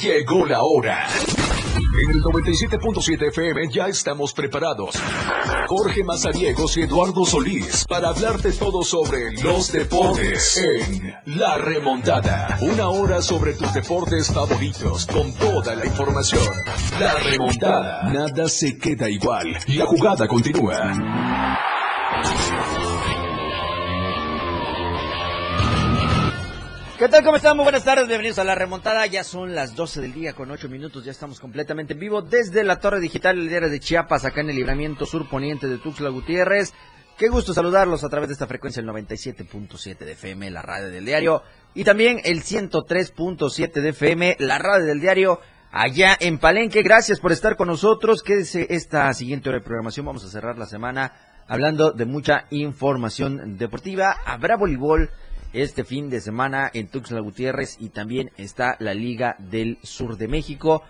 Llegó la hora. En el 97.7 FM ya estamos preparados. Jorge Mazariegos y Eduardo Solís para hablarte todo sobre los deportes en La Remontada. Una hora sobre tus deportes favoritos con toda la información. La Remontada. Nada se queda igual. La jugada continúa. ¿Qué tal? ¿Cómo están? Muy buenas tardes, bienvenidos a la remontada. Ya son las 12 del día con 8 minutos, ya estamos completamente en vivo desde la Torre Digital el diario de Chiapas, acá en el libramiento sur poniente de Tuxtla Gutiérrez. Qué gusto saludarlos a través de esta frecuencia, el 97.7 de FM, la radio del diario, y también el 103.7 de FM, la radio del diario, allá en Palenque. Gracias por estar con nosotros. Quédese esta siguiente hora de programación. Vamos a cerrar la semana hablando de mucha información deportiva. Habrá voleibol este fin de semana en Tuxtla Gutiérrez y también está la Liga del Sur de México.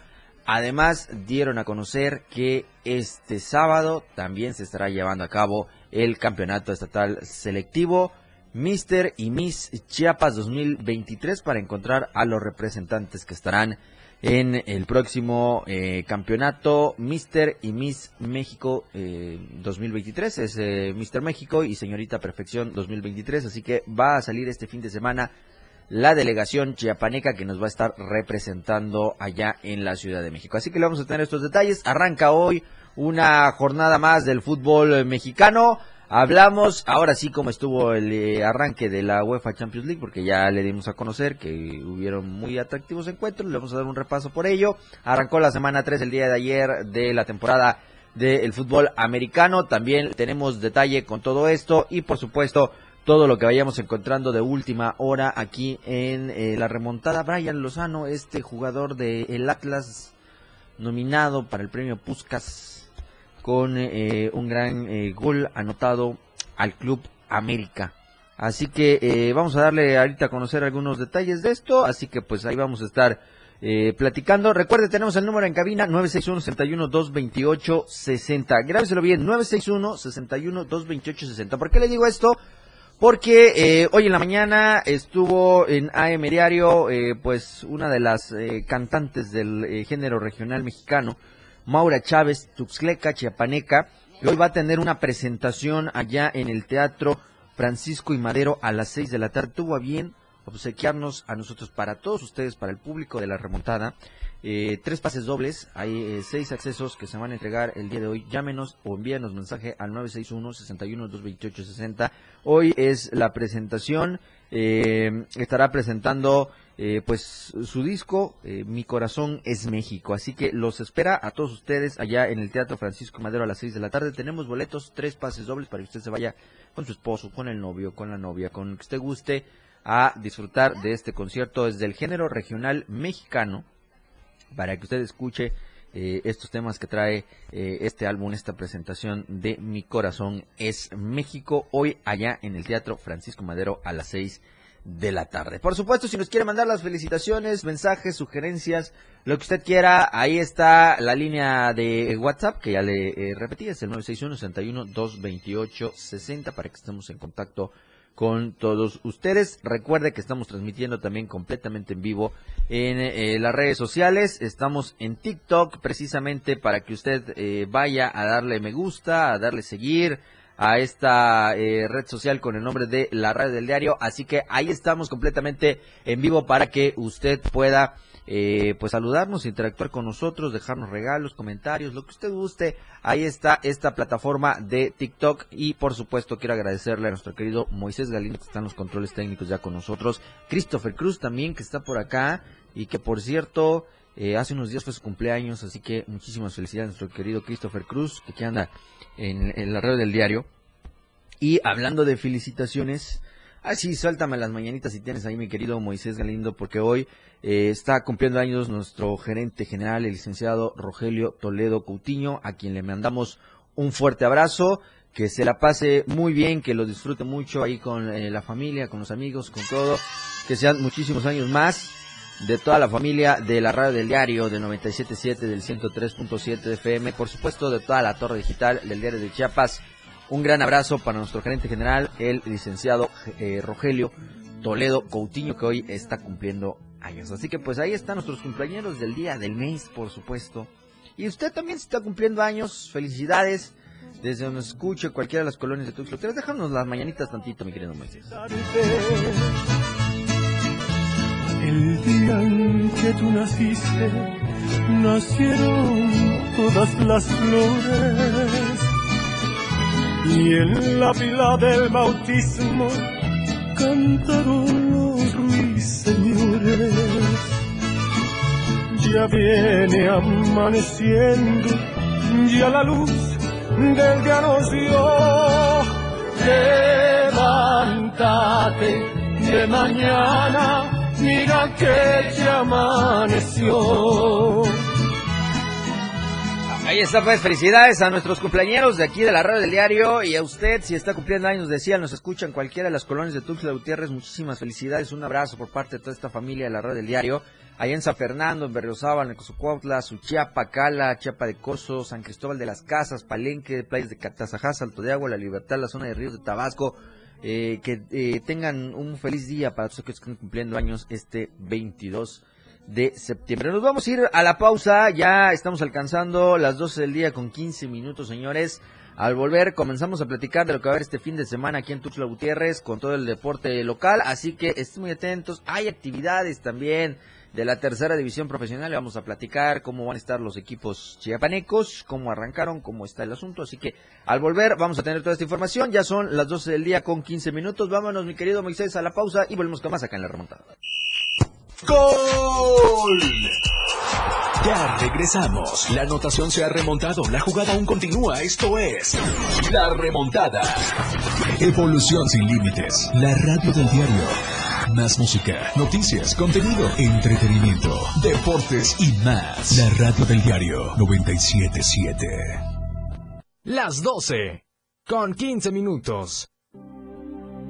Además, dieron a conocer que este sábado también se estará llevando a cabo el campeonato estatal selectivo Mister y Miss Chiapas 2023 para encontrar a los representantes que estarán en el próximo eh, campeonato Mister y Miss México 2023. Eh, es eh, Mister México y Señorita Perfección 2023. Así que va a salir este fin de semana la delegación chiapaneca que nos va a estar representando allá en la Ciudad de México. Así que le vamos a tener estos detalles. Arranca hoy una jornada más del fútbol mexicano. Hablamos ahora sí como estuvo el eh, arranque de la UEFA Champions League, porque ya le dimos a conocer que hubieron muy atractivos encuentros, le vamos a dar un repaso por ello. Arrancó la semana 3 el día de ayer de la temporada del fútbol americano, también tenemos detalle con todo esto y por supuesto todo lo que vayamos encontrando de última hora aquí en eh, la remontada. Brian Lozano, este jugador del Atlas nominado para el premio Puskas con eh, un gran eh, gol anotado al Club América. Así que eh, vamos a darle ahorita a conocer algunos detalles de esto, así que pues ahí vamos a estar platicando. Recuerde, tenemos el número en cabina 961-61-228-60. Grábeselo bien, 961-61-228-60. ¿Por qué le digo esto? Porque hoy en la mañana estuvo en AM Diario, pues una de las cantantes del género regional mexicano, Maura Chávez, Tuxleca, Chiapaneca, y hoy va a tener una presentación allá en el Teatro Francisco y Madero a las seis de la tarde. Tuvo a bien obsequiarnos a nosotros, para todos ustedes, para el público de la remontada, eh, tres pases dobles, hay eh, seis accesos que se van a entregar el día de hoy. Llámenos o envíenos mensaje al 961-61-228-60. Hoy es la presentación, eh, estará presentando eh, pues su disco eh, Mi Corazón es México. Así que los espera a todos ustedes allá en el Teatro Francisco Madero a las 6 de la tarde. Tenemos boletos, tres pases dobles para que usted se vaya con su esposo, con el novio, con la novia, con que usted guste a disfrutar de este concierto desde el género regional mexicano para que usted escuche eh, estos temas que trae este álbum, esta presentación de Mi Corazón es México, hoy allá en el Teatro Francisco Madero a las 6 de la tarde. Por supuesto, si nos quiere mandar las felicitaciones, mensajes, sugerencias, lo que usted quiera, ahí está la línea de WhatsApp, que ya le eh, repetí, es el 961-61-228-60 para que estemos en contacto con todos ustedes. Recuerde que estamos transmitiendo también completamente en vivo en eh, las redes sociales. Estamos en TikTok precisamente para que usted eh, vaya a darle me gusta, a darle seguir, a esta eh, red social con el nombre de la radio del diario. Así que ahí estamos completamente en vivo para que usted pueda eh, pues saludarnos, interactuar con nosotros, dejarnos regalos, comentarios, lo que usted guste. Ahí está esta plataforma de TikTok y por supuesto quiero agradecerle a nuestro querido Moisés Galindo que está en los controles técnicos ya con nosotros. Christopher Cruz también que está por acá y que por cierto eh, hace unos días fue su cumpleaños, así que muchísimas felicidades a nuestro querido Christopher Cruz, que aquí anda en, la red del diario. Y hablando de felicitaciones, ah, suéltame las mañanitas si tienes ahí mi querido Moisés Galindo, porque hoy eh, está cumpliendo años nuestro gerente general, el licenciado Rogelio Toledo Coutinho, a quien le mandamos un fuerte abrazo, que se la pase muy bien, que lo disfrute mucho ahí con eh, la familia, con los amigos, con todo, que sean muchísimos años más de toda la familia de la radio del diario del 97.7, del 103.7 de FM, por supuesto de toda la torre digital del diario de Chiapas. Un gran abrazo para nuestro gerente general, el licenciado eh, Rogelio Toledo Coutinho, que hoy está cumpliendo años. Así que pues ahí están nuestros cumpleaños del día, del mes, por supuesto. Y usted también se está cumpliendo años, felicidades. Desde donde escuche cualquiera de las colonias de Tuxtla déjanos las mañanitas tantito, mi querido Moisés. El día en que tú naciste, nacieron todas las flores. Y en la pila del bautismo cantaron los ruiseñores. Ya viene amaneciendo, ya la luz del día nos dio. Levántate de mañana mira que ya amaneció. Ahí está, pues, felicidades a nuestros cumpleaños de aquí de la radio del diario. Y a usted, si está cumpliendo años, decía, nos escuchan cualquiera de las colonias de Tuxtla Gutiérrez, muchísimas felicidades, un abrazo por parte de toda esta familia de la radio del diario, allá en San Fernando, en Berriozábal, en Cozucuautla, Suchiapa, Cala, Chiapa de Coso, San Cristóbal de las Casas, Palenque, Playas de Catazajá, Salto de Agua, La Libertad, la zona de Ríos de Tabasco, eh, que eh, tengan un feliz día para todos los que están cumpliendo años este 22 de septiembre. Nos vamos a ir a la pausa, ya estamos alcanzando las 12 del día con 15 minutos, señores. Al volver comenzamos a platicar de lo que va a haber este fin de semana aquí en Tuxtla Gutiérrez con todo el deporte local, así que estén muy atentos. Hay actividades también de la tercera división profesional. Vamos a platicar cómo van a estar los equipos chiapanecos, cómo arrancaron, cómo está el asunto. Así que al volver vamos a tener toda esta información. Ya son las 12 del día con 15 minutos. Vámonos, mi querido Moisés, a la pausa y volvemos con más acá en la remontada. ¡Gol! Ya regresamos. La anotación se ha remontado. La jugada aún continúa. Esto es La Remontada. Evolución sin límites. La radio del diario. Más música, noticias, contenido, entretenimiento, deportes y más. La radio del diario 977. Las 12. Con 15 minutos.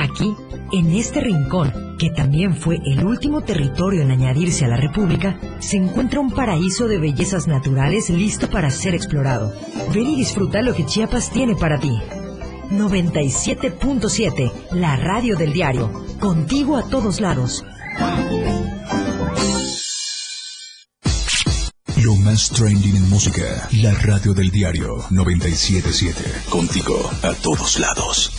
Aquí, en este rincón, que también fue el último territorio en añadirse a la República, se encuentra un paraíso de bellezas naturales listo para ser explorado. Ven y disfruta lo que Chiapas tiene para ti. 97.7, la radio del diario. Contigo a todos lados. Lo más trending en música. La radio del diario 977. Contigo a todos lados.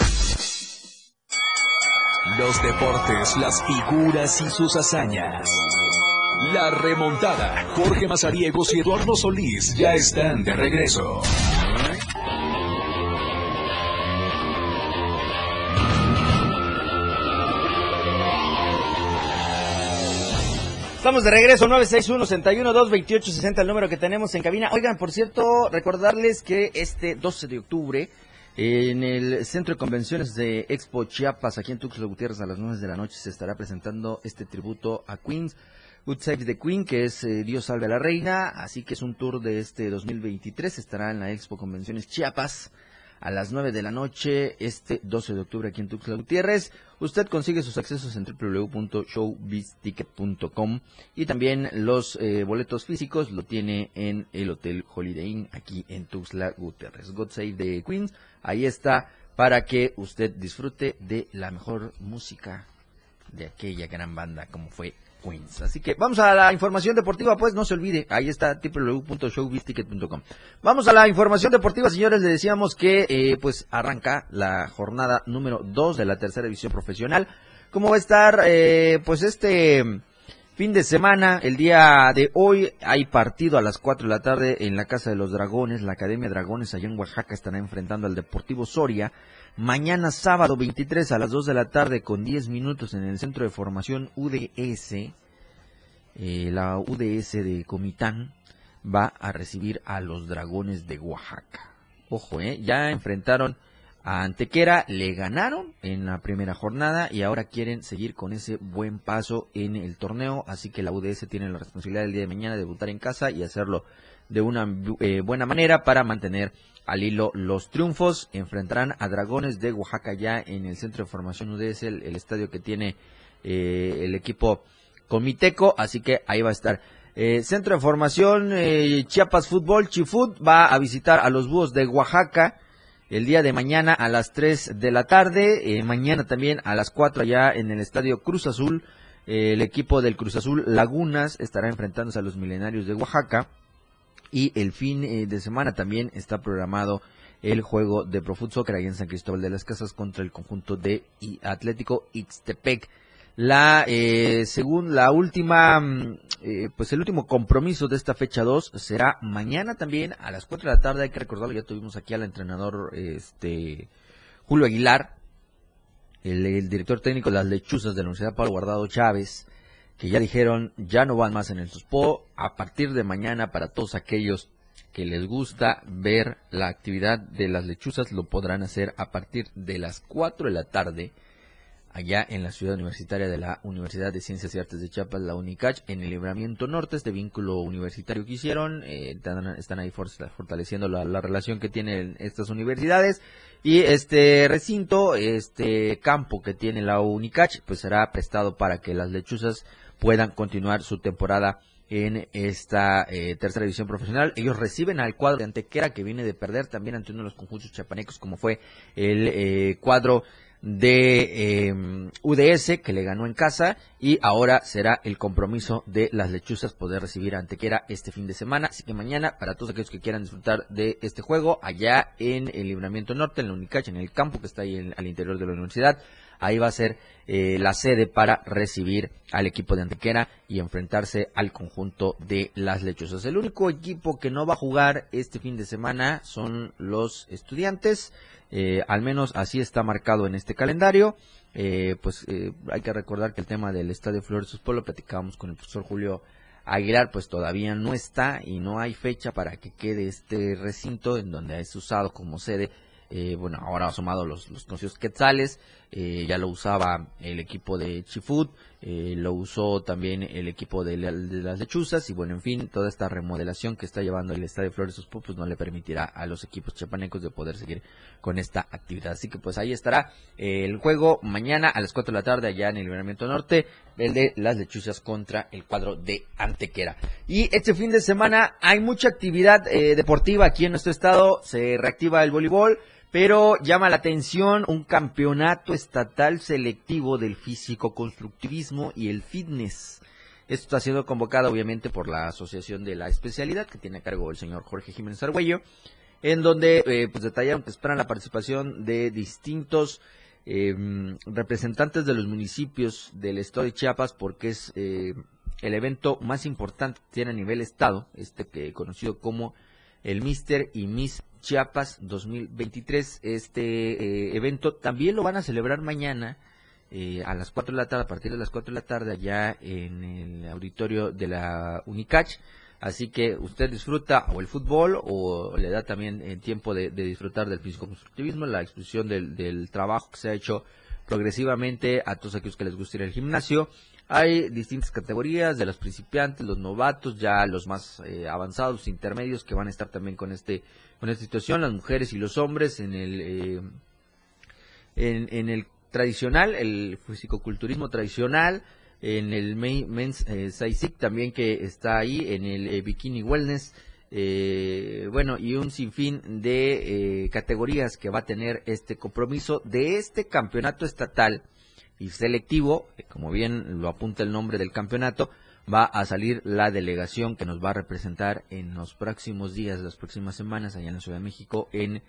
Los deportes, las figuras y sus hazañas. La remontada. Jorge Mazariegos y Eduardo Solís ya están de regreso. Estamos de regreso, 961-61-228-60, el número que tenemos en cabina. Oigan, por cierto, recordarles que este 12 de octubre, en el Centro de Convenciones de Expo Chiapas, aquí en Tuxtla Gutiérrez, a las 9 de la noche, se estará presentando este tributo a Queens. Good Save the Queen, que es eh, Dios salve a la reina, así que es un tour de este 2023, estará en la Expo Convenciones Chiapas a las 9 de la noche este 12 de octubre aquí en Tuxtla Gutiérrez. Usted consigue sus accesos en www.showbizticket.com y también los eh, boletos físicos lo tiene en el Hotel Holiday Inn aquí en Tuxtla Gutiérrez. God Save the Queens, ahí está para que usted disfrute de la mejor música de aquella gran banda como fue Así que vamos a la información deportiva, pues no se olvide, ahí está www.showbizticket.com. Vamos a la información deportiva, señores, le decíamos que eh, pues arranca la jornada número 2 de la tercera división profesional. ¿Cómo va a estar eh, pues este fin de semana? El día de hoy hay partido a las 4 de la tarde en la Casa de los Dragones, la Academia Dragones allá en Oaxaca estará enfrentando al Deportivo Soria. Mañana sábado 23 a las 2 de la tarde con 10 minutos en el Centro de Formación UDS, eh, la UDS de Comitán va a recibir a los Dragones de Oaxaca. Ojo, eh, ya enfrentaron a Antequera, le ganaron en la primera jornada y ahora quieren seguir con ese buen paso en el torneo, así que la UDS tiene la responsabilidad el día de mañana de debutar en casa y hacerlo de una eh, buena manera para mantener al hilo los triunfos. Enfrentarán a Dragones de Oaxaca ya en el centro de formación UDS, el, estadio que tiene eh, el equipo Comiteco, así que ahí va a estar. Eh, centro de formación eh, Chiapas Fútbol, Chifut, va a visitar a los búhos de Oaxaca el día de mañana a las 3 de la tarde, mañana también a las 4 allá en el estadio Cruz Azul. el equipo del Cruz Azul Lagunas estará enfrentándose a los milenarios de Oaxaca. Y el fin eh, de semana también está programado el juego de Profut Soccer ahí en San Cristóbal de las Casas contra el conjunto de Atlético Ixtepec. La, eh, según la última, mm, eh, pues el último compromiso de esta fecha 2 será mañana también a las 4 de la tarde. Hay que recordarlo, ya tuvimos aquí al entrenador este Julio Aguilar, el, director técnico de las lechuzas de la Universidad Pablo Guardado Chávez que ya dijeron ya no van más en el SUSPO. A partir de mañana, para todos aquellos que les gusta ver la actividad de las lechuzas, lo podrán hacer a partir de las 4 de la tarde allá en la ciudad universitaria de la Universidad de Ciencias y Artes de Chiapas, la UNICACH, en el Libramiento Norte, este vínculo universitario que hicieron, eh, están, ahí fortaleciendo la, la, relación que tienen estas universidades y este recinto, este campo que tiene la UNICACH, pues será prestado para que las lechuzas puedan continuar su temporada en esta eh, tercera división profesional. Ellos reciben al cuadro de Antequera que viene de perder también ante uno de los conjuntos chapanecos como fue el eh, cuadro de eh, UDS que le ganó en casa y ahora será el compromiso de las lechuzas poder recibir a Antequera este fin de semana. Así que mañana, para todos aquellos que quieran disfrutar de este juego, allá en el Libramiento Norte, en la Unicacha, en el campo que está ahí al interior de la universidad, ahí va a ser eh, la sede para recibir al equipo de Antequera y enfrentarse al conjunto de las lechuzas. El único equipo que no va a jugar este fin de semana son los estudiantes, eh, al menos así está marcado en este calendario. Eh, pues hay que recordar que el tema del Estadio Flores Polo platicábamos con el profesor Julio Aguilar, pues todavía no está y no hay fecha para que quede este recinto en donde es usado como sede eh, bueno, ahora ha sumado los, los quetzales, eh, ya lo usaba el equipo de Chifut, eh, lo usó también el equipo de, las lechuzas y bueno, en fin, toda esta remodelación que está llevando el Estadio Flores pues no le permitirá a los equipos chapanecos de poder seguir con esta actividad. Así que pues ahí estará el juego mañana a las 4 de la tarde allá en el Libramiento Norte, el de las lechuzas contra el cuadro de Antequera. Y este fin de semana hay mucha actividad deportiva aquí en nuestro estado, se reactiva el voleibol, pero llama la atención un campeonato estatal selectivo del físico-constructivismo y el fitness. Esto está siendo convocado obviamente por la Asociación de la Especialidad que tiene a cargo el señor Jorge Jiménez Argüello, en donde eh, pues detallaron que esperan la participación de distintos em, representantes de los municipios del estado de Chiapas porque es eh, el evento más importante que tiene a nivel estado, este que conocido como el Mister y Miss Chiapas 2023. Este eh, evento también lo van a celebrar mañana eh, a las 4 de la tarde, a partir de las 4 de la tarde, allá en el auditorio de la Unicach. Así que usted disfruta o el fútbol o le da también el tiempo de, disfrutar del físico-constructivismo, la exposición del trabajo que se ha hecho progresivamente a todos aquellos que les gusta ir al gimnasio. Hay distintas categorías de los principiantes, los novatos, ya los más eh, avanzados, intermedios que van a estar también con este con esta situación, las mujeres y los hombres en el eh, en, el tradicional, el fisicoculturismo tradicional, en el men's eh, también que está ahí, en el eh, bikini wellness, bueno, y un sinfín de categorías que va a tener este compromiso de este campeonato estatal y selectivo, como bien lo apunta el nombre del campeonato, va a salir la delegación que nos va a representar en los próximos días, las próximas semanas allá en la Ciudad de México en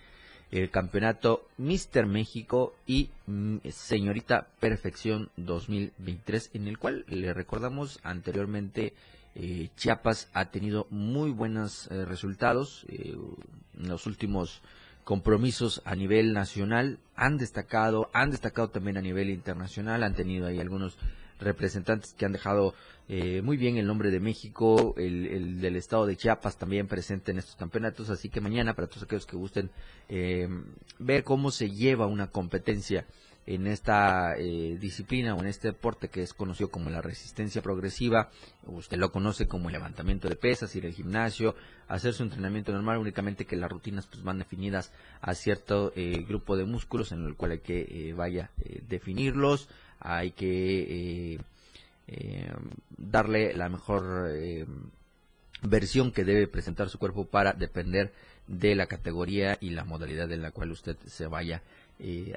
el campeonato Mister México y mm, Señorita Perfección 2023, en el cual le recordamos anteriormente eh, Chiapas ha tenido muy buenos eh, resultados eh, en los últimos compromisos a nivel nacional han destacado, han destacado también a nivel internacional, han tenido ahí algunos representantes que han dejado eh, muy bien el nombre de México, el, del estado de Chiapas también presente en estos campeonatos, así que mañana para todos aquellos que gusten eh, ver cómo se lleva una competencia en esta eh, disciplina o en este deporte que es conocido como la resistencia progresiva, usted lo conoce como el levantamiento de pesas, ir al gimnasio, hacer su entrenamiento normal, únicamente que las rutinas pues van definidas a cierto eh, grupo de músculos en el cual hay que eh, vaya definirlos, hay que darle la mejor versión que debe presentar su cuerpo para depender de la categoría y la modalidad en la cual usted se vaya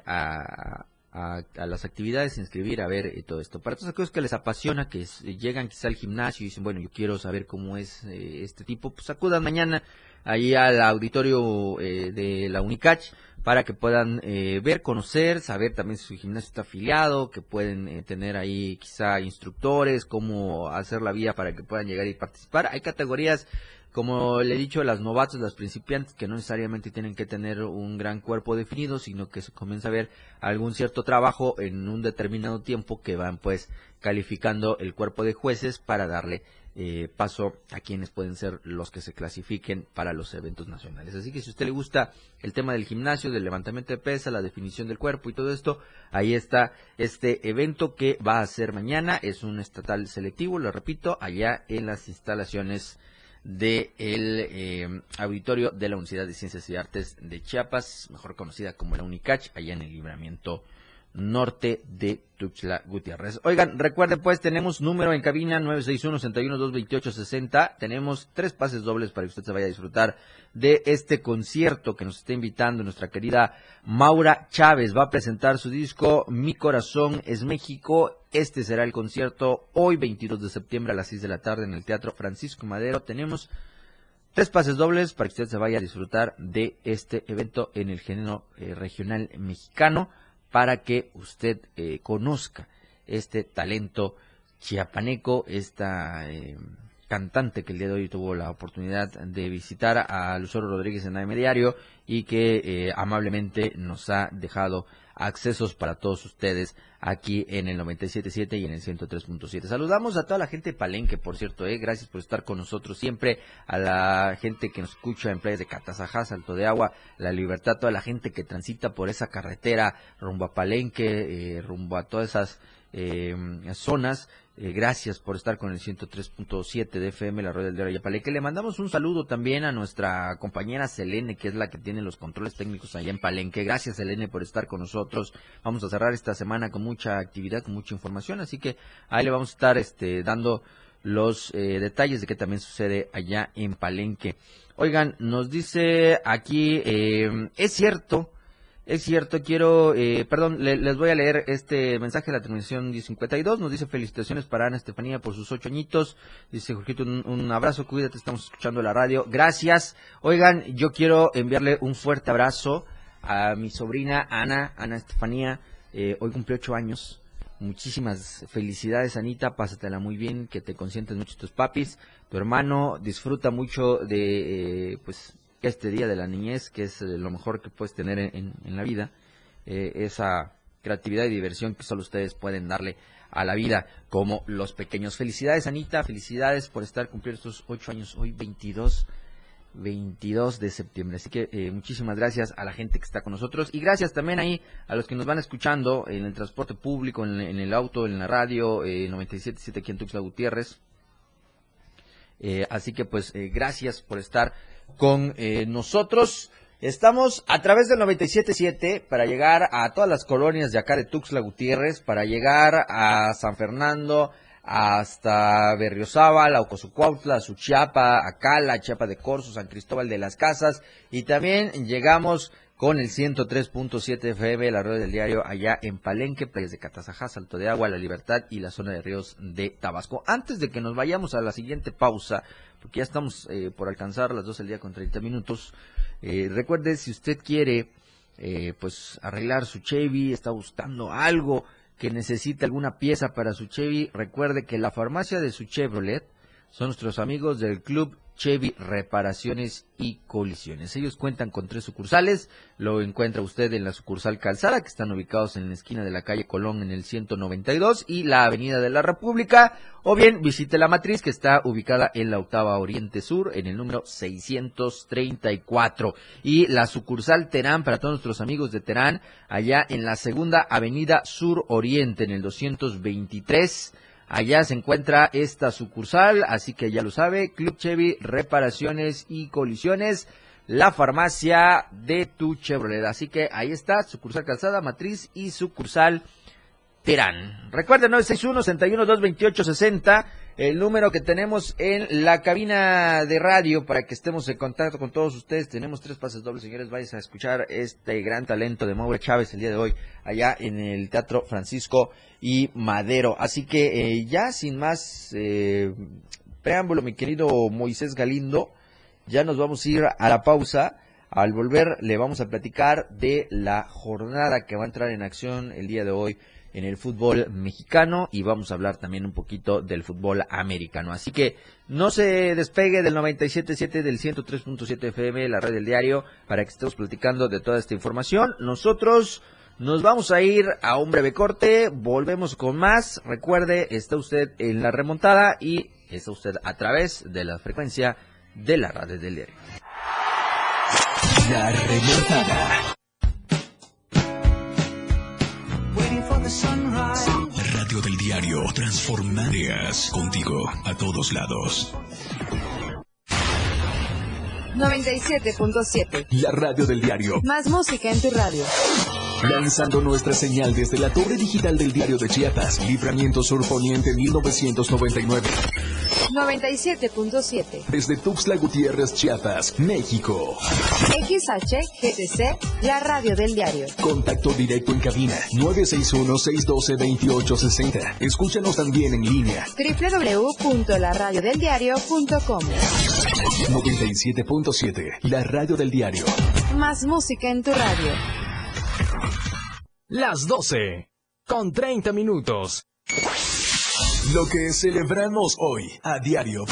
a, a, las actividades, inscribir, a ver todo esto. Para todos aquellos que les apasiona, que llegan quizá al gimnasio y dicen, bueno, yo quiero saber cómo es eh, este tipo, pues acudan mañana ahí al auditorio eh, de la Unicach para que puedan eh, ver, conocer, saber también si su gimnasio está afiliado, que pueden tener ahí quizá instructores, cómo hacer la vía para que puedan llegar y participar. Hay categorías como le he dicho, las novatos, las principiantes, que no necesariamente tienen que tener un gran cuerpo definido, sino que se comienza a ver algún cierto trabajo en un determinado tiempo que van pues calificando el cuerpo de jueces para darle eh, paso a quienes pueden ser los que se clasifiquen para los eventos nacionales. Así que si a usted le gusta el tema del gimnasio, del levantamiento de pesa, la definición del cuerpo y todo esto, ahí está este evento que va a ser mañana. Es un estatal selectivo, lo repito, allá en las instalaciones del eh, auditorio de la Universidad de Ciencias y Artes de Chiapas, mejor conocida como la UNICACH, allá en el libramiento norte de Tuxtla Gutiérrez. Oigan, recuerden pues, tenemos número en cabina 961-61-228-60. Tenemos tres pases dobles para que usted se vaya a disfrutar de este concierto que nos está invitando nuestra querida Maura Chávez. Va a presentar su disco Mi Corazón es México. Este será el concierto hoy, 22 de septiembre a las 6 de la tarde en el Teatro Francisco Madero. Tenemos Tres pases dobles para que usted se vaya a disfrutar de este evento en el género eh, regional mexicano para que usted eh, conozca este talento chiapaneco, esta eh, cantante que el día de hoy tuvo la oportunidad de visitar a Lucero Rodríguez en AM Diario y que eh, amablemente nos ha dejado accesos para todos ustedes aquí en el 97.7 y en el 103.7. Saludamos a toda la gente de Palenque, por cierto, eh, gracias por estar con nosotros siempre, a la gente que nos escucha en playas de Catazajá, Salto de Agua, La Libertad, toda la gente que transita por esa carretera rumbo a Palenque, eh, rumbo a todas esas eh, zonas eh, gracias por estar con el 103.7 de FM, la Rueda del Diario que Le mandamos un saludo también a nuestra compañera Selene, que es la que tiene los controles técnicos allá en Palenque. Gracias, Selene, por estar con nosotros. Vamos a cerrar esta semana con mucha actividad, con mucha información, así que ahí le vamos a estar este, dando los eh, detalles de qué también sucede allá en Palenque. Oigan, nos dice aquí, eh, es cierto es cierto, quiero, eh, perdón, les voy a leer este mensaje de la terminación 1052. Nos dice felicitaciones para Ana Estefanía por sus ocho añitos. Dice Jorgito, un, abrazo, cuídate, estamos escuchando la radio. Gracias. Oigan, yo quiero enviarle un fuerte abrazo a mi sobrina Ana, Ana Estefanía. Eh, hoy cumple ocho años. Muchísimas felicidades, Anita. Pásatela muy bien, que te consientes mucho tus papis. Tu hermano disfruta mucho de, eh, pues, este día de la niñez, que es eh, lo mejor que puedes tener en, la vida, eh, esa creatividad y diversión que solo ustedes pueden darle a la vida como los pequeños. Felicidades Anita, felicidades por estar cumpliendo estos ocho años, hoy 22, 22 de septiembre. Así que eh, muchísimas gracias a la gente que está con nosotros y gracias también ahí a los que nos van escuchando en el transporte público, en, el auto, en la radio, eh, 97.7 aquí en Tuxtla Gutiérrez. así que pues gracias por estar con eh, nosotros. Estamos a través del 97.7 para llegar a todas las colonias de acá de Tuxtla Gutiérrez, para llegar a San Fernando, hasta Berriozábal, Ocosucuautla, Suchiapa, a Cala, Chiapa de Corzo, San Cristóbal de las Casas y también llegamos con el 103.7 FM, la red del diario allá en Palenque, playas de Catazajá, Salto de Agua, La Libertad y la zona de ríos de Tabasco. Antes de que nos vayamos a la siguiente pausa, porque ya estamos eh, por alcanzar las 12 del día con 30 minutos. Eh, recuerde, si usted quiere eh, pues arreglar su Chevy, está buscando algo que necesite alguna pieza para su Chevy, recuerde que la farmacia de su Chevrolet son nuestros amigos del Club Chevy Reparaciones y Colisiones. Ellos cuentan con tres sucursales. Lo encuentra usted en la sucursal Calzada, que están ubicados en la esquina de la calle Colón en el 192 y la Avenida de la República. O bien visite la matriz, que está ubicada en la octava Oriente Sur, en el número 634. Y la sucursal Terán, para todos nuestros amigos de Terán, allá en la segunda Avenida Sur Oriente, en el 223 Allá se encuentra esta sucursal, así que ya lo sabe, Club Chevy, reparaciones y colisiones, la farmacia de tu Chevrolet. Así que ahí está, sucursal Calzada, Matriz y sucursal Terán. Recuerden, 961-61-228-60 el número que tenemos en la cabina de radio para que estemos en contacto con todos ustedes. Tenemos tres pases dobles, señores. Vais a escuchar este gran talento de Maure Chávez el día de hoy allá en el Teatro Francisco y Madero. Así que eh, ya sin más eh, preámbulo, mi querido Moisés Galindo, ya nos vamos a ir a la pausa. Al volver le vamos a platicar de la jornada que va a entrar en acción el día de hoy en el fútbol mexicano y vamos a hablar también un poquito del fútbol americano. Así que no se despegue del 97.7 del 103.7 FM, la red del diario, para que estemos platicando de toda esta información. Nosotros nos vamos a ir a un breve corte, volvemos con más. Recuerde, está usted en la remontada y está usted a través de la frecuencia de la red del diario. La remontada. Radio del diario Transformarías contigo a todos lados. 97.7. La radio del diario. Más música en tu radio. Lanzando nuestra señal desde la torre digital del diario de Chiapas, Libramiento Sur Poniente 1999. 97.7. Desde Tuxtla Gutiérrez, Chiapas, México. XHGTC, la radio del diario. Contacto directo en cabina 961-612-2860. Escúchanos también en línea. www.laradiodeldiario.com 97.7, la radio del diario. Más música en tu radio. Las 12, con 30 minutos. Lo que celebramos hoy a diario.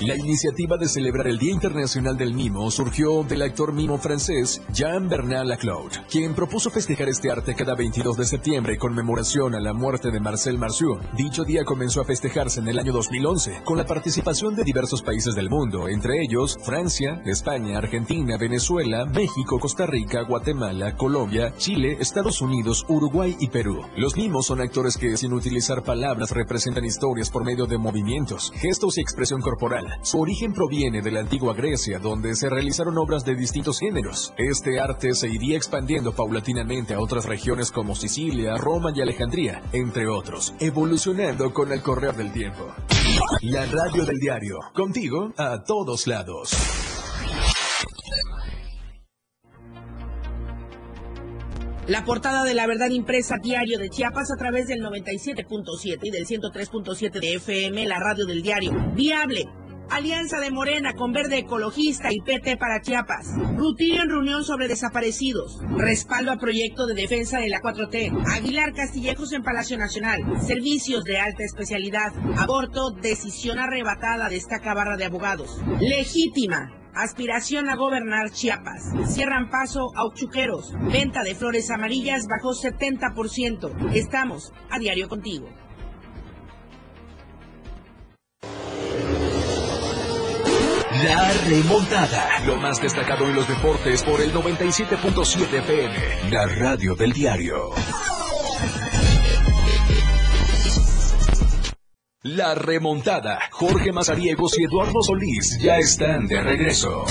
La iniciativa de celebrar el Día Internacional del Mimo surgió del actor mimo francés Jean-Bernard Laclaude, quien propuso festejar este arte cada 22 de septiembre en conmemoración a la muerte de Marcel Marceau. Dicho día comenzó a festejarse en el año 2011, con la participación de diversos países del mundo, entre ellos Francia, España, Argentina, Venezuela, México, Costa Rica, Guatemala, Colombia, Chile, Estados Unidos, Uruguay y Perú. Los mimos son actores que, sin utilizar palabras, representan historias por medio de movimientos, gestos y expresión corporal. Su origen proviene de la antigua Grecia, donde se realizaron obras de distintos géneros. Este arte se iría expandiendo paulatinamente a otras regiones como Sicilia, Roma y Alejandría, entre otros, evolucionando con el correr del tiempo. La radio del diario, contigo a todos lados. La portada de la verdad impresa diario de Chiapas a través del 97.7 y del 103.7 de FM, la radio del diario. Viable. Alianza de Morena con Verde Ecologista y PT para Chiapas. Rutilio en reunión sobre desaparecidos. Respaldo a proyecto de defensa de la 4T. Aguilar Castillejos en Palacio Nacional. Servicios de alta especialidad. Aborto, decisión arrebatada, destaca barra de abogados. Legítima. Aspiración a gobernar Chiapas. Cierran paso a Uchuqueros. Venta de flores amarillas bajó 70%. Estamos a diario contigo. La remontada. Lo más destacado en los deportes por el 97.7 FM. La radio del diario. La remontada. Jorge Mazariegos y Eduardo Solís ya están de regreso.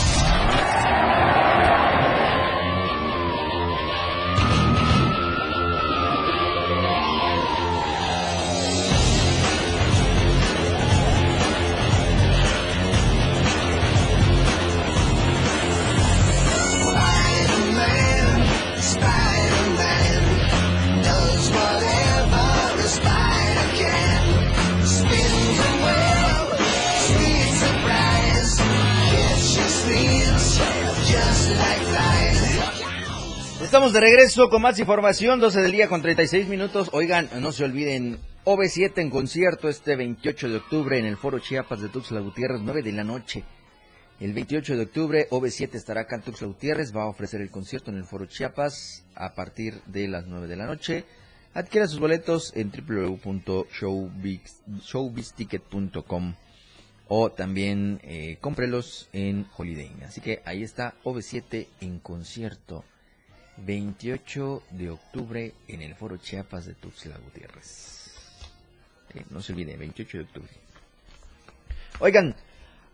Estamos de regreso con más información, 12 del día con 36 minutos. Oigan, no se olviden, OV7 en concierto este 28 de octubre en el Foro Chiapas de Tuxtla Gutiérrez, 9 de la noche. El 28 de octubre, OV7 estará acá en Tuxtla Gutiérrez, va a ofrecer el concierto en el Foro Chiapas a partir de las 9 de la noche. Adquiera sus boletos en www.showbizticket.com o también eh, cómprelos en Holiday. Así que ahí está OV7 en concierto 28 de octubre en el Foro Chiapas de Tuxtla Gutiérrez. Eh, no se olvide, 28 de octubre. Oigan,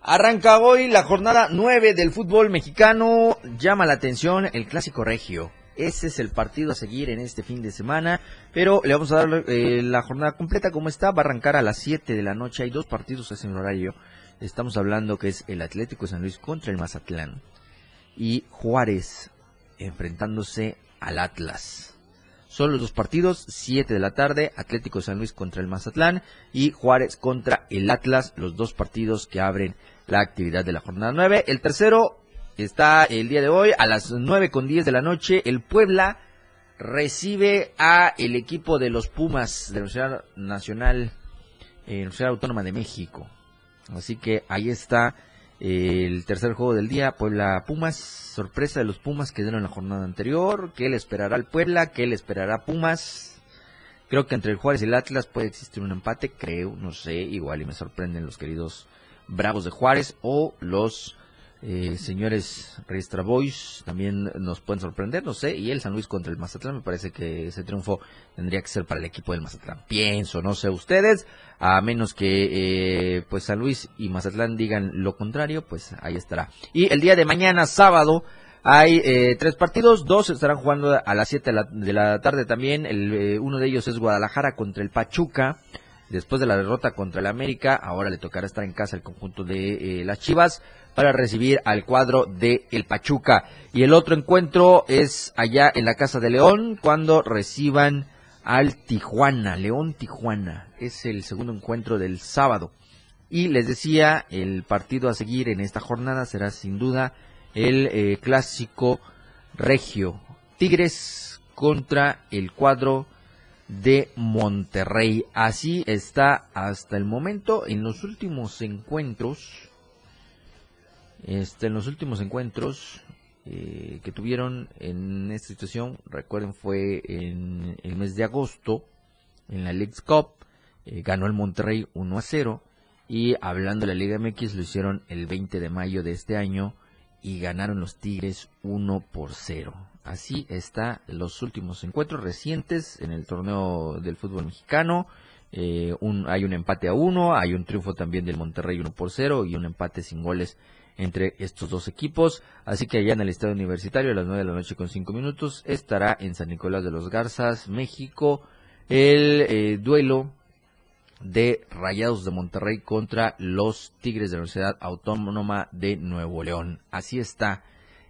arranca hoy la jornada 9 del fútbol mexicano. Llama la atención el clásico regio. Ese es el partido a seguir en este fin de semana, pero le vamos a dar eh, la jornada completa como está. Va a arrancar a las 7 de la noche. Hay dos partidos en el horario. Estamos hablando que es el Atlético de San Luis contra el Mazatlán y Juárez enfrentándose al Atlas. Son los dos partidos, 7 de la tarde, Atlético San Luis contra el Mazatlán y Juárez contra el Atlas, los dos partidos que abren la actividad de la jornada 9. El tercero está el día de hoy a las 9 con 10 de la noche, el Puebla recibe a el equipo de los Pumas de la Universidad Nacional, eh, Universidad Autónoma de México. Así que ahí está el tercer juego del día, Puebla Pumas, sorpresa de los Pumas que dieron la jornada anterior, ¿qué le esperará al Puebla? ¿Qué le esperará Pumas? Creo que entre el Juárez y el Atlas puede existir un empate, creo, no sé, igual y me sorprenden los queridos Bravos de Juárez o los eh, señores Registra Boys también nos pueden sorprender, no sé, y el San Luis contra el Mazatlán, me parece que ese triunfo tendría que ser para el equipo del Mazatlán, pienso, no sé ustedes, a menos que eh, pues San Luis y Mazatlán digan lo contrario, pues ahí estará. Y el día de mañana, sábado, hay eh, tres partidos, dos estarán jugando a las 7 de la, tarde también, el, eh, uno de ellos es Guadalajara contra el Pachuca, después de la derrota contra el América, ahora le tocará estar en casa el conjunto de las Chivas para recibir al cuadro de el Pachuca. Y el otro encuentro es allá en la Casa de León, cuando reciban al Tijuana, León Tijuana. Es el segundo encuentro del sábado. Y les decía, el partido a seguir en esta jornada será sin duda el eh, clásico regio. Tigres contra el cuadro de Monterrey. Así está hasta el momento en los últimos encuentros. Este, en los últimos encuentros eh, que tuvieron en esta situación, recuerden, fue en el mes de agosto, en la League Cup, eh, ganó el Monterrey 1 a 0, y hablando de la Liga MX, lo hicieron el 20 de mayo de este año, y ganaron los Tigres 1 por 0. Así está los últimos encuentros recientes en el torneo del fútbol mexicano. Eh, un, hay un empate a 1, hay un triunfo también del Monterrey 1 por 0 y un empate sin goles entre estos dos equipos. Así que allá en el Estadio Universitario a las 9 de la noche con 5 minutos estará en San Nicolás de los Garzas, México, el eh, duelo de Rayados de Monterrey contra los Tigres de la Universidad Autónoma de Nuevo León. Así está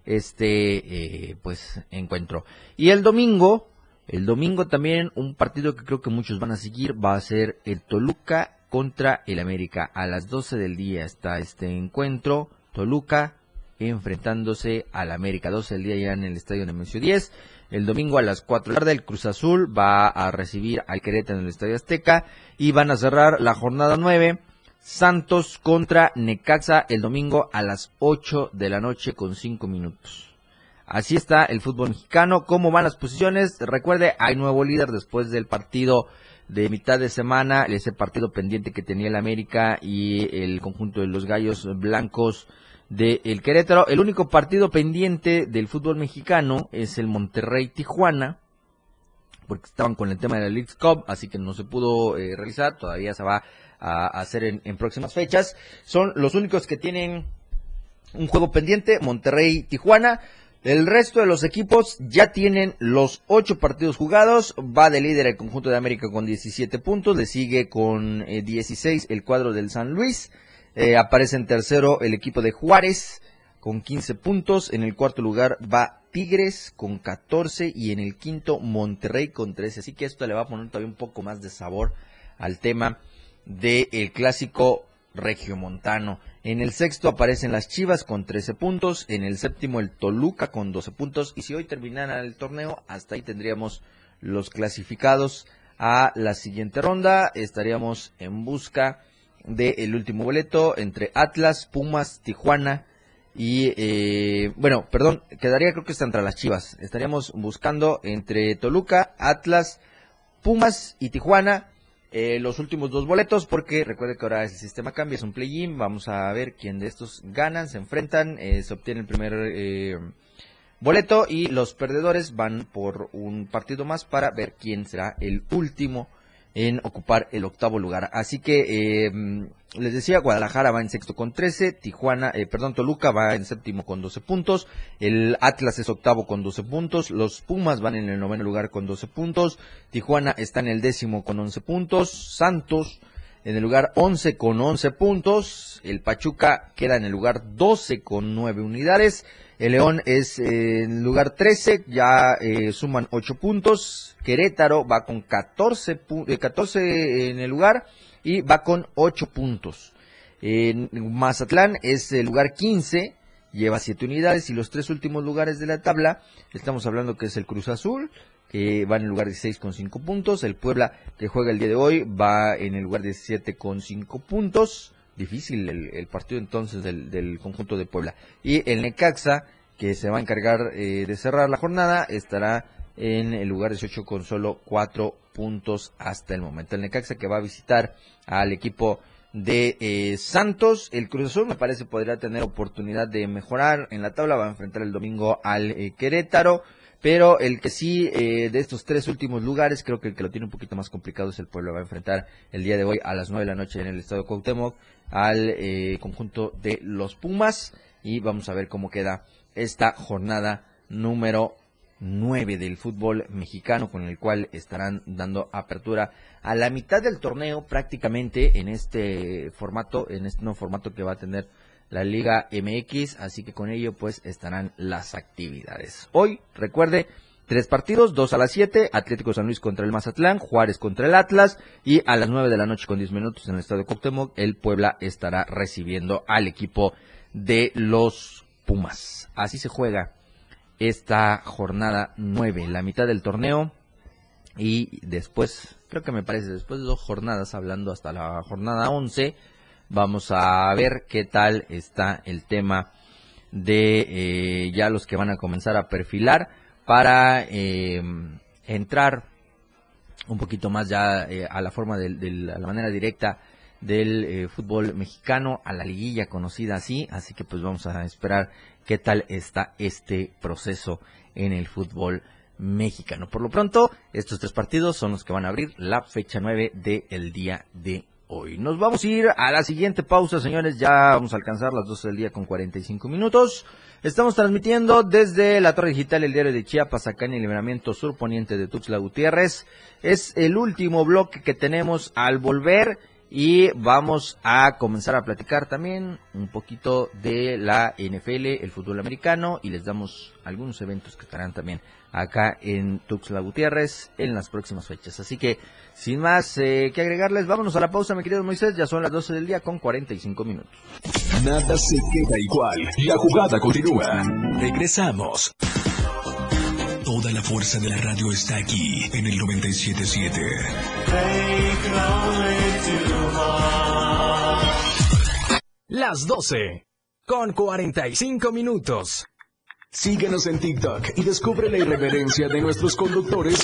este eh, pues encuentro. Y el domingo, el domingo también un partido que creo que muchos van a seguir va a ser el Toluca contra el América. A las 12 del día está este encuentro. Toluca enfrentándose al América. 12 del día ya en el Estadio Nemesio 10. El domingo a las 4 de la tarde el Cruz Azul va a recibir al Querétaro en el Estadio Azteca y van a cerrar la jornada 9. Santos contra Necaxa el domingo a las 8 de la noche con 5 minutos. Así está el fútbol mexicano. ¿Cómo van las posiciones? Recuerde, hay nuevo líder después del partido de mitad de semana, ese partido pendiente que tenía el América y el conjunto de los Gallos Blancos de el Querétaro. El único partido pendiente del fútbol mexicano es el Monterrey Tijuana, porque estaban con el tema de la League Cup, así que no se pudo eh, realizar, todavía se va a hacer en, próximas fechas. Son los únicos que tienen un juego pendiente, Monterrey Tijuana. El resto de los equipos ya tienen los ocho partidos jugados. Va de líder el conjunto de América con 17 puntos. Le sigue con 16 eh, el cuadro del San Luis. Eh, aparece en tercero el equipo de Juárez con 15 puntos. En el cuarto lugar va Tigres con 14 y en el quinto Monterrey con 13. Así que esto le va a poner todavía un poco más de sabor al tema del clásico regiomontano. En el sexto aparecen las Chivas con 13 puntos, en el séptimo el Toluca con 12 puntos y si hoy terminara el torneo, hasta ahí tendríamos los clasificados a la siguiente ronda. Estaríamos en busca del último boleto entre Atlas, Pumas, Tijuana y, eh, bueno, perdón, quedaría creo que está entre las Chivas. Estaríamos buscando entre Toluca, Atlas, Pumas y Tijuana. Eh, los últimos dos boletos, porque recuerde que ahora el sistema cambia, es un play-in, vamos a ver quién de estos ganan, se enfrentan, eh, se obtiene el primer eh, boleto y los perdedores van por un partido más para ver quién será el último en ocupar el octavo lugar. Así que eh, les decía, Guadalajara va en sexto con 13, Tijuana, eh, perdón, Toluca va en séptimo con 12 puntos, el Atlas es octavo con 12 puntos, los Pumas van en el noveno lugar con 12 puntos, Tijuana está en el décimo con 11 puntos, Santos en el lugar 11 con 11 puntos, el Pachuca queda en el lugar 12 con 9 unidades, el León es eh, en lugar 13, ya eh, suman 8 puntos. Querétaro va con 14, 14 eh, en el lugar y va con 8 puntos. Mazatlán es el lugar 15, lleva 7 unidades y los tres últimos lugares de la tabla, estamos hablando que es el Cruz Azul, que va en el lugar 16 con 5 puntos. El Puebla, que juega el día de hoy, va en el lugar 17 con 5 puntos difícil el, partido entonces del, conjunto de Puebla. Y el Necaxa, que se va a encargar eh, de cerrar la jornada, estará en el lugar 18 con solo 4 puntos hasta el momento. El Necaxa que va a visitar al equipo de eh, Santos. El Cruz Azul me parece podría tener oportunidad de mejorar en la tabla. Va a enfrentar el domingo al eh, Querétaro. Pero el que sí, eh, de estos tres últimos lugares, creo que el que lo tiene un poquito más complicado es el pueblo. Va a enfrentar el día de hoy a las 9 de la noche en el estado de Cuauhtémoc al eh, conjunto de los Pumas. Y vamos a ver cómo queda esta jornada número 9 del fútbol mexicano con el cual estarán dando apertura a la mitad del torneo prácticamente en este formato, en este nuevo formato que va a tener la Liga MX, así que con ello pues estarán las actividades. Hoy, recuerde, tres partidos, dos a las siete, Atlético San Luis contra el Mazatlán, Juárez contra el Atlas y a las nueve de la noche con diez minutos en el Estadio Coctemoc, el Puebla estará recibiendo al equipo de los Pumas. Así se juega esta jornada nueve, la mitad del torneo y después, creo que me parece, después de dos jornadas, hablando hasta la jornada once, Vamos a ver qué tal está el tema de eh, ya los que van a comenzar a perfilar para eh, entrar un poquito más ya eh, a la forma de, la manera directa del fútbol mexicano, a la liguilla conocida así, así que pues vamos a esperar qué tal está este proceso en el fútbol mexicano. Por lo pronto, estos tres partidos son los que van a abrir la fecha 9 del día de hoy. Nos vamos a ir a la siguiente pausa, señores. Ya vamos a alcanzar las 12 del día con 45 minutos. Estamos transmitiendo desde la Torre Digital el diario de Chiapas, acá en el libramiento sur poniente de Tuxtla Gutiérrez. Es el último bloque que tenemos al volver y vamos a comenzar a platicar también un poquito de la NFL, el fútbol americano y les damos algunos eventos que estarán también acá en Tuxtla Gutiérrez en las próximas fechas. Así que sin más eh, que agregarles, vámonos a la pausa, mi querido Moisés. Ya son las 12 del día con 45 minutos. Nada se queda igual. La jugada continúa. Regresamos. Toda la fuerza de la radio está aquí en el 977. Las 12 con 45 minutos. Síguenos en TikTok y descubre la irreverencia de nuestros conductores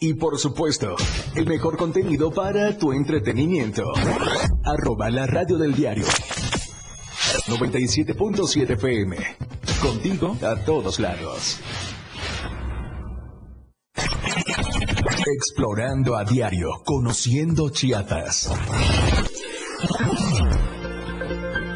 y por supuesto, el mejor contenido para tu entretenimiento. Arroba la radio del diario. 97.7 FM. Contigo a todos lados. Explorando a diario, conociendo Chiapas.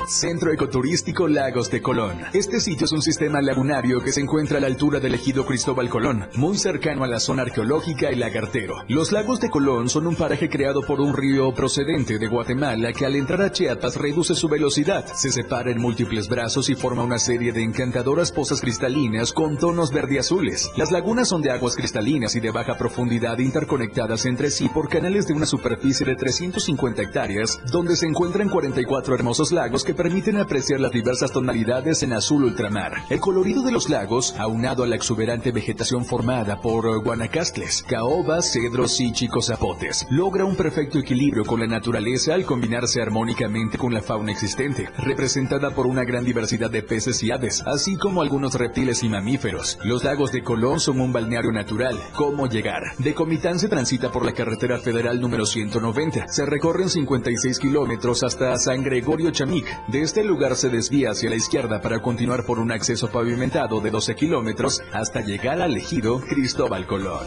Centro Ecoturístico Lagos de Colón. Este sitio es un sistema lagunario que se encuentra a la altura del ejido Cristóbal Colón, muy cercano a la zona arqueológica y lagartero. Los lagos de Colón son un paraje creado por un río procedente de Guatemala que al entrar a Chiapas reduce su velocidad, se separa en múltiples brazos y forma una serie de encantadoras pozas cristalinas con tonos verde-azules. Las lagunas son de aguas cristalinas y de baja profundidad interconectadas entre sí por canales de una superficie de 350 hectáreas, donde se encuentran 44 hermosos lagos que permiten apreciar las diversas tonalidades en azul ultramar. El colorido de los lagos, aunado a la exuberante vegetación formada por guanacastles, caobas, cedros y chicos zapotes, logra un perfecto equilibrio con la naturaleza al combinarse armónicamente con la fauna existente, representada por una gran diversidad de peces y aves, así como algunos reptiles y mamíferos. Los lagos de Colón son un balneario natural. ¿Cómo llegar? De Comitán se transita por la carretera federal número 190. Se recorren 56 kilómetros hasta San Gregorio Chamic. De este lugar se desvía hacia la izquierda para continuar por un acceso pavimentado de 12 kilómetros hasta llegar al ejido Cristóbal Colón.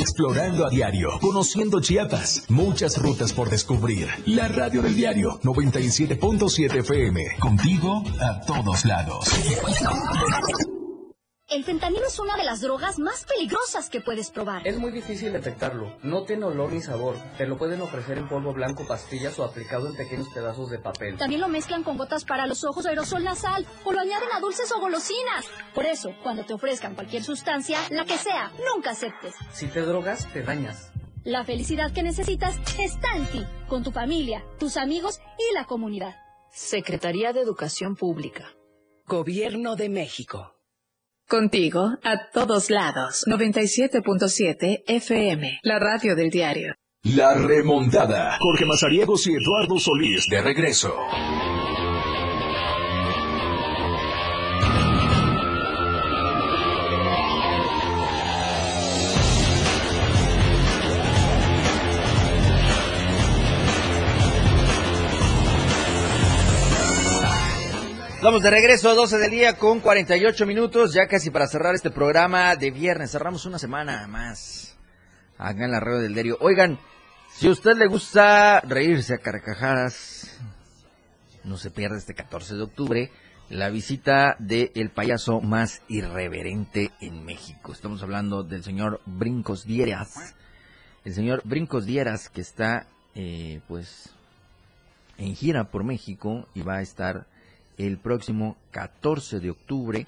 Explorando a diario, conociendo Chiapas, muchas rutas por descubrir. La radio del diario 97.7 FM, contigo a todos lados. El fentanilo es una de las drogas más peligrosas que puedes probar. Es muy difícil detectarlo. No tiene olor ni sabor. Te lo pueden ofrecer en polvo blanco, pastillas o aplicado en pequeños pedazos de papel. También lo mezclan con gotas para los ojos o aerosol nasal o lo añaden a dulces o golosinas. Por eso, cuando te ofrezcan cualquier sustancia, la que sea, nunca aceptes. Si te drogas, te dañas. La felicidad que necesitas está en ti, con tu familia, tus amigos y la comunidad. Secretaría de Educación Pública. Gobierno de México. Contigo, a todos lados. 97.7 FM, la radio del diario. La remontada. Jorge Mazariegos y Eduardo Solís de regreso. Vamos de regreso a 12 del día con 48 minutos, ya casi para cerrar este programa de viernes. Cerramos una semana más. Acá en la radio del diario. Oigan, si a usted le gusta reírse a carcajadas, no se pierda este 14 de octubre la visita de payaso más irreverente en México. Estamos hablando del señor Brincos Dieras. El señor Brincos Dieras que está, eh, pues, en gira por México y va a estar el próximo 14 de octubre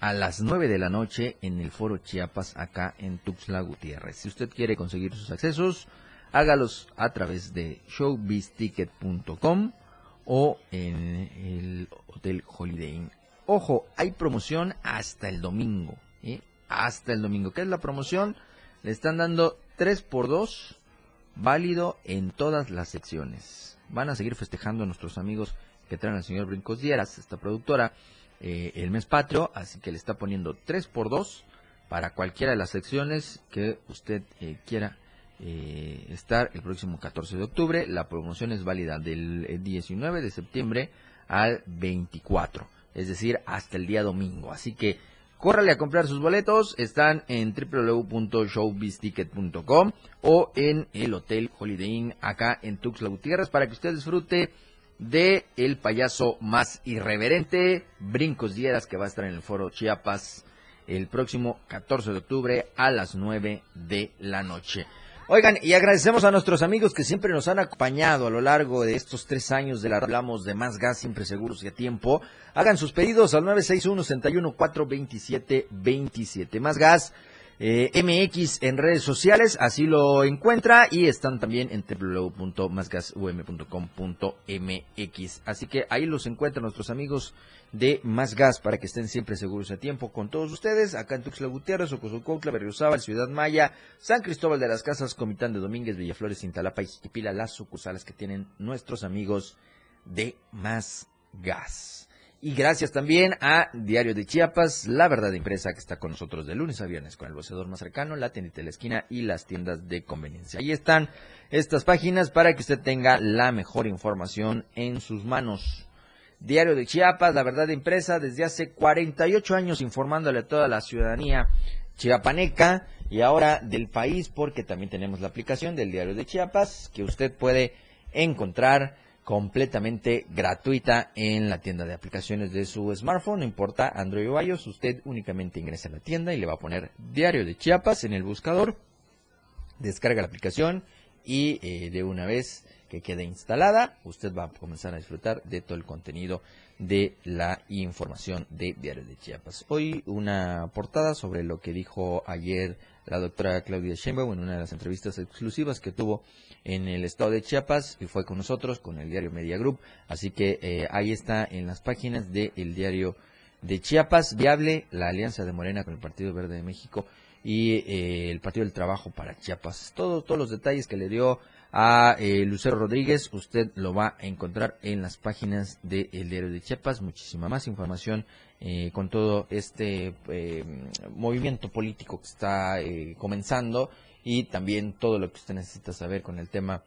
a las 9 de la noche en el Foro Chiapas acá en Tuxtla Gutiérrez. Si usted quiere conseguir sus accesos, hágalos a través de showbizticket.com o en el Hotel Holiday Inn. Ojo, hay promoción hasta el domingo. ¿eh? Hasta el domingo. ¿Qué es la promoción? Le están dando 3x2 válido en todas las secciones. Van a seguir festejando a nuestros amigos que traen al señor Brincos Dieras, esta productora, eh, el mes patrio, así que le está poniendo 3 por 2 para cualquiera de las secciones que usted eh, quiera eh, estar el próximo 14 de octubre. La promoción es válida del 19 de septiembre al 24, es decir, hasta el día domingo. Así que córrale a comprar sus boletos, están en www.showbizticket.com o en el Hotel Holiday Inn acá en Tuxtla Gutiérrez para que usted disfrute de el payaso más irreverente, Brincos Dieras, que va a estar en el foro Chiapas el próximo 14 de octubre a las 9 de la noche. Oigan, y agradecemos a nuestros amigos que siempre nos han acompañado a lo largo de estos tres años de la hablamos de más gas, siempre seguros y a tiempo. Hagan sus pedidos al 961 61 427 27. Más gas eh, MX en redes sociales, así lo encuentra y están también en www.masgasum.com.mx. Así que ahí los encuentran nuestros amigos de Más Gas para que estén siempre seguros a tiempo con todos ustedes, acá en Tuxtla Gutiérrez, Ocosocotla, Berriozábal, Ciudad Maya, San Cristóbal de las Casas, Comitán de Domínguez, Villaflores, Cintalapa y Jiquipila, las sucursales que tienen nuestros amigos de Más Gas. Y gracias también a Diario de Chiapas, la verdad impresa que está con nosotros de lunes a viernes con el vocedor más cercano, la tiendita de la esquina y las tiendas de conveniencia. Ahí están estas páginas para que usted tenga la mejor información en sus manos. Diario de Chiapas, la verdad impresa, desde hace 48 años informándole a toda la ciudadanía chiapaneca y ahora del país, porque también tenemos la aplicación del Diario de Chiapas que usted puede encontrar completamente gratuita en la tienda de aplicaciones de su smartphone, no importa Android o iOS, usted únicamente ingresa a la tienda y le va a poner Diario de Chiapas en el buscador, descarga la aplicación y eh, de una vez que quede instalada, usted va a comenzar a disfrutar de todo el contenido de la información de Diario de Chiapas. Hoy una portada sobre lo que dijo ayer la doctora Claudia Sheinbaum en una de las entrevistas exclusivas que tuvo en el estado de Chiapas y fue con nosotros, con el diario Media Group. Así que eh, ahí está en las páginas del diario de Chiapas, viable la alianza de Morena con el Partido Verde de México y eh, el Partido del Trabajo para Chiapas. Todo, todos los detalles que le dio a eh, Lucero Rodríguez, usted lo va a encontrar en las páginas del Diario de Chiapas. Muchísima más información eh, con todo este eh, movimiento político que está comenzando y también todo lo que usted necesita saber con el tema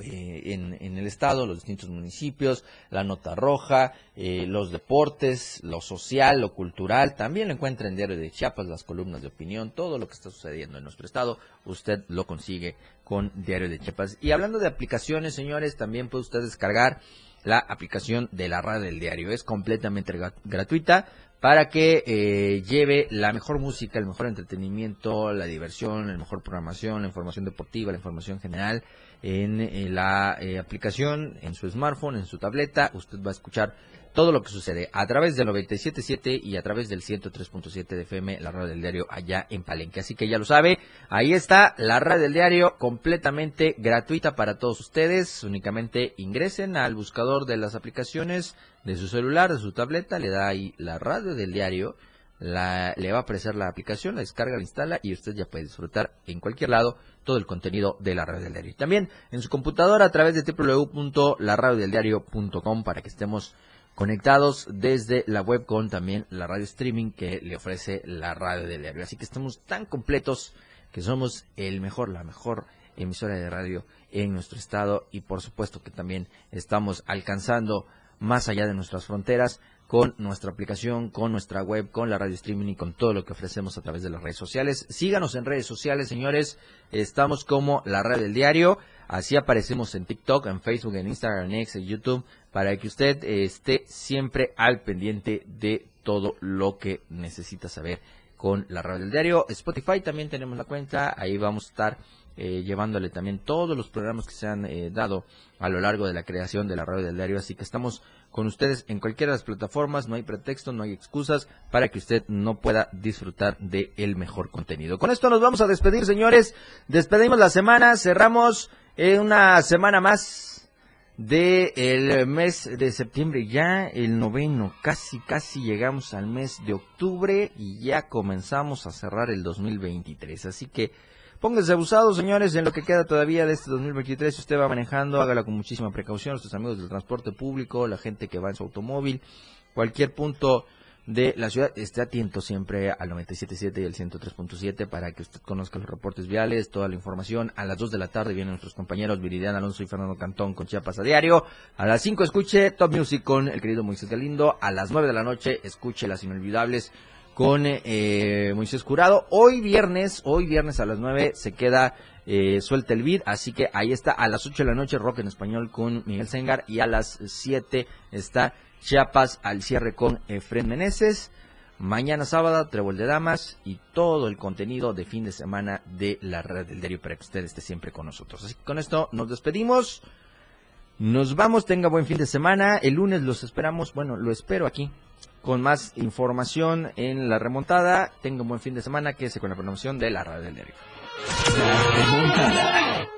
eh, en, el estado, los distintos municipios, la nota roja, eh, los deportes, lo social, lo cultural, también lo encuentra en Diario de Chiapas, las columnas de opinión, todo lo que está sucediendo en nuestro estado, usted lo consigue con Diario de Chiapas. Y hablando de aplicaciones, señores, también puede usted descargar la aplicación de la radio del diario, es completamente gratuita para que eh, lleve la mejor música, el mejor entretenimiento, la diversión, la mejor programación, la información deportiva, la información general en, la eh, aplicación, en su smartphone, en su tableta. Usted va a escuchar todo lo que sucede a través del 97.7 y a través del 103.7 de FM, la radio del diario allá en Palenque. Así que ya lo sabe, ahí está la radio del diario completamente gratuita para todos ustedes. Únicamente ingresen al buscador de las aplicaciones de su celular, de su tableta, le da ahí la radio del diario. La, le va a aparecer la aplicación, la descarga, la instala y usted ya puede disfrutar en cualquier lado todo el contenido de la radio del diario. También en su computadora a través de www.laradiodeldiario.com para que estemos conectados desde la web con también la radio streaming que le ofrece la radio del diario. Así que estamos tan completos que somos el mejor, la mejor emisora de radio en nuestro estado y por supuesto que también estamos alcanzando más allá de nuestras fronteras con nuestra aplicación, con nuestra web, con la radio streaming y con todo lo que ofrecemos a través de las redes sociales. Síganos en redes sociales, señores. Estamos como la radio del diario. Así aparecemos en TikTok, en Facebook, en Instagram, en X, en YouTube, para que usted eh, esté siempre al pendiente de todo lo que necesita saber con la radio del diario. Spotify también tenemos la cuenta, ahí vamos a estar eh, llevándole también todos los programas que se han eh, dado a lo largo de la creación de la radio del diario. Así que estamos con ustedes en cualquiera de las plataformas, no hay pretexto, no hay excusas para que usted no pueda disfrutar de el mejor contenido. Con esto nos vamos a despedir, señores. Despedimos la semana, cerramos eh, una semana más del el mes de septiembre, ya el noveno, casi, casi llegamos al mes de octubre y ya comenzamos a cerrar el 2023. Así que Pónganse abusados, señores, en lo que queda todavía de este 2023. Si usted va manejando, hágala con muchísima precaución. Sus amigos del transporte público, la gente que va en su automóvil, cualquier punto de la ciudad, esté atento siempre al 97.7 y al 103.7 para que usted conozca los reportes viales, toda la información. A las 2 de la tarde vienen nuestros compañeros Viridiana Alonso y Fernando Cantón con Chiapas a diario. A las 5 escuche Top Music con el querido Moisés Galindo. A las 9 de la noche escuche las inolvidables con eh, Moisés Curado. Hoy viernes, hoy viernes a las 9 se queda eh, suelta el beat, así que ahí está a las 8 de la noche rock en español con Miguel Sengar y a las 7 está Chiapas al cierre con Efren Meneses. Mañana sábado, Trébol de Damas y todo el contenido de fin de semana de la red del diario para que usted esté siempre con nosotros. Así que con esto nos despedimos. Nos vamos, tenga buen fin de semana. El lunes los esperamos, bueno, lo espero aquí con más información en la remontada. Tenga un buen fin de semana, quédese con la promoción de la radio del remontada.